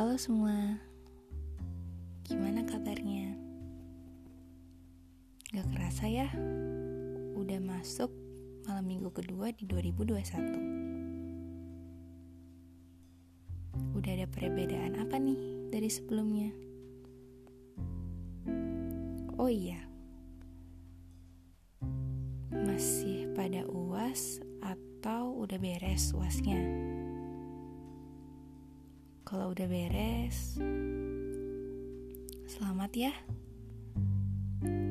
Halo semua, gimana kabarnya? Gak kerasa ya, udah masuk malam minggu kedua di 2021. Udah ada perbedaan apa nih dari sebelumnya? Oh iya, masih pada uas atau udah beres uasnya? Kalau udah beres, selamat ya.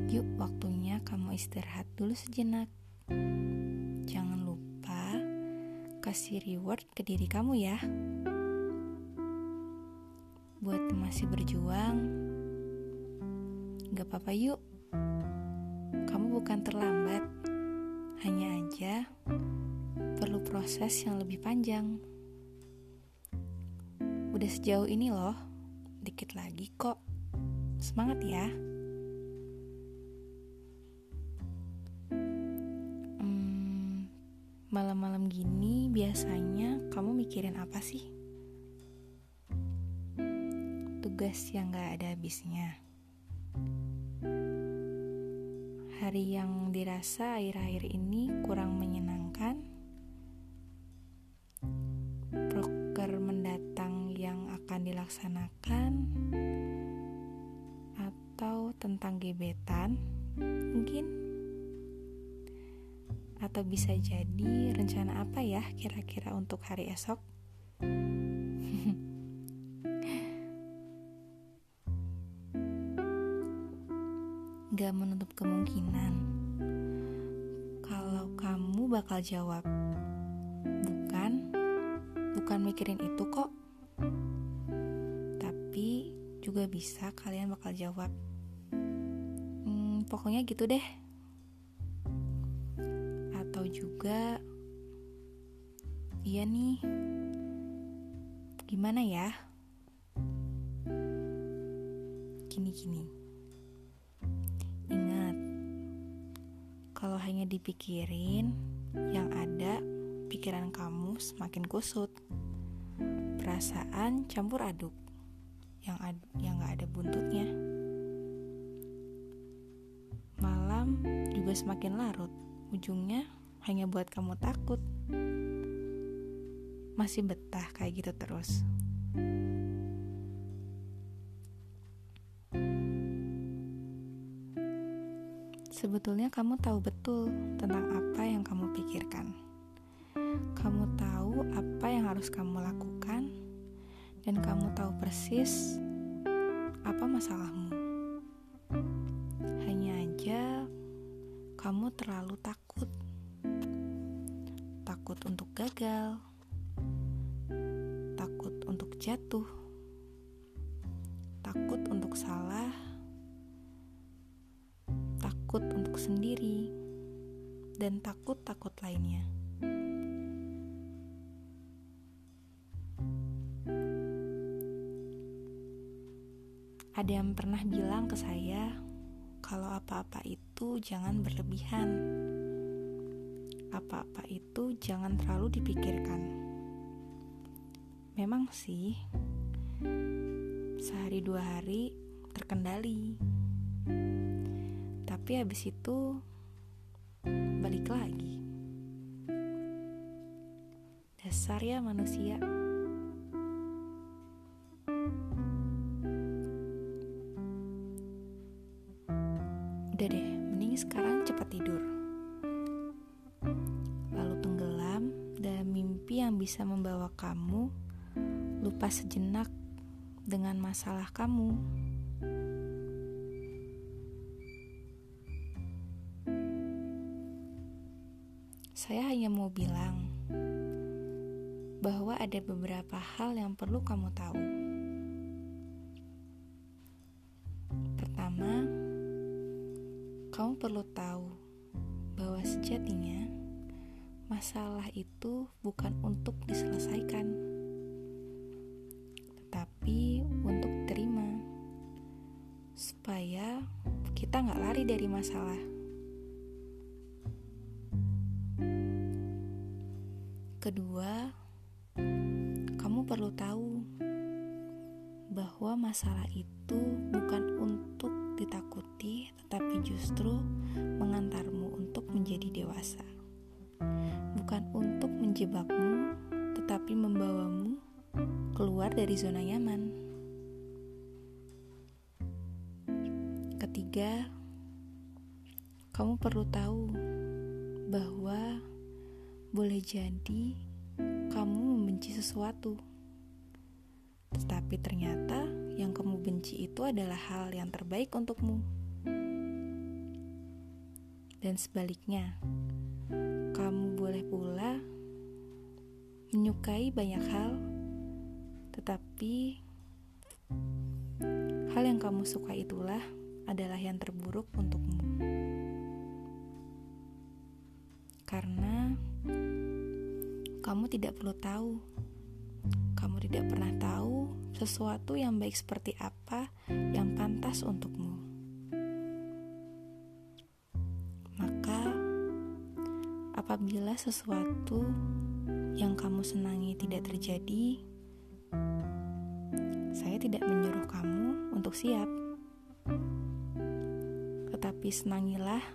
Yuk, waktunya kamu istirahat dulu sejenak. Jangan lupa kasih reward ke diri kamu ya. Buat masih berjuang, gak apa-apa yuk. Kamu bukan terlambat, hanya aja perlu proses yang lebih panjang. Udah sejauh ini loh, dikit lagi kok. Semangat ya. Hmm, malam-malam gini biasanya kamu mikirin apa sih? Tugas yang gak ada habisnya. Hari yang dirasa akhir-akhir ini kurang menyenangkan akan dilaksanakan atau tentang gebetan mungkin? Atau bisa jadi rencana apa ya kira-kira untuk hari esok? Gak menutup kemungkinan kalau kamu bakal jawab bukan bukan mikirin itu kok juga bisa kalian bakal jawab. Hmm, pokoknya gitu deh. Atau juga iya nih. Gimana ya? Gini-gini. Ingat kalau hanya dipikirin yang ada pikiran kamu semakin kusut. Perasaan campur aduk yang ad, yang gak ada buntutnya. Malam juga semakin larut, ujungnya hanya buat kamu takut. Masih betah kayak gitu terus. Sebetulnya kamu tahu betul tentang apa yang kamu pikirkan. Kamu tahu apa yang harus kamu lakukan dan kamu tahu persis apa masalahmu. Hanya aja kamu terlalu takut. Takut untuk gagal. Takut untuk jatuh. Takut untuk salah. Takut untuk sendiri. Dan takut-takut lainnya. Ada yang pernah bilang ke saya, kalau apa-apa itu jangan berlebihan. Apa-apa itu jangan terlalu dipikirkan. Memang sih, sehari dua hari terkendali. Tapi habis itu balik lagi. Dasar ya manusia. Tidur. Lalu tenggelam dalam mimpi yang bisa membawa kamu lupa sejenak dengan masalah kamu. Saya hanya mau bilang bahwa ada beberapa hal yang perlu kamu tahu. Pertama, kamu perlu tahu sejatinya masalah itu bukan untuk diselesaikan, tetapi untuk terima, supaya kita nggak lari dari masalah. Kedua, kamu perlu tahu bahwa masalah itu bukan untuk ditakuti, tetapi justru mengantarmu untuk menjadi dewasa. Bukan untuk menjebakmu, tetapi membawamu keluar dari zona nyaman. Ketiga, kamu perlu tahu bahwa boleh jadi kamu membenci sesuatu, tetapi ternyata yang kamu benci itu adalah hal yang terbaik untukmu. Dan sebaliknya, kamu boleh pula menyukai banyak hal, tetapi hal yang kamu suka itulah adalah yang terburuk untukmu. Karena kamu tidak perlu tahu, kamu tidak pernah tahu sesuatu yang baik seperti apa yang pantas untukmu. Apabila sesuatu yang kamu senangi tidak terjadi, saya tidak menyuruh kamu untuk siap, tetapi senangilah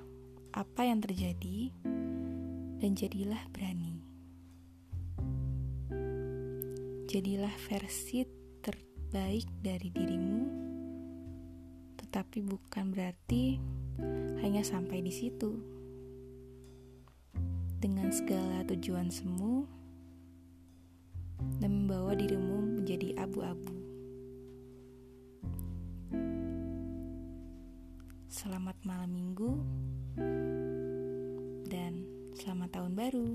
apa yang terjadi dan jadilah berani. Jadilah versi terbaik dari dirimu, tetapi bukan berarti hanya sampai di situ. Dengan segala tujuan semu dan membawa dirimu menjadi abu-abu. Selamat malam minggu dan Selamat tahun baru.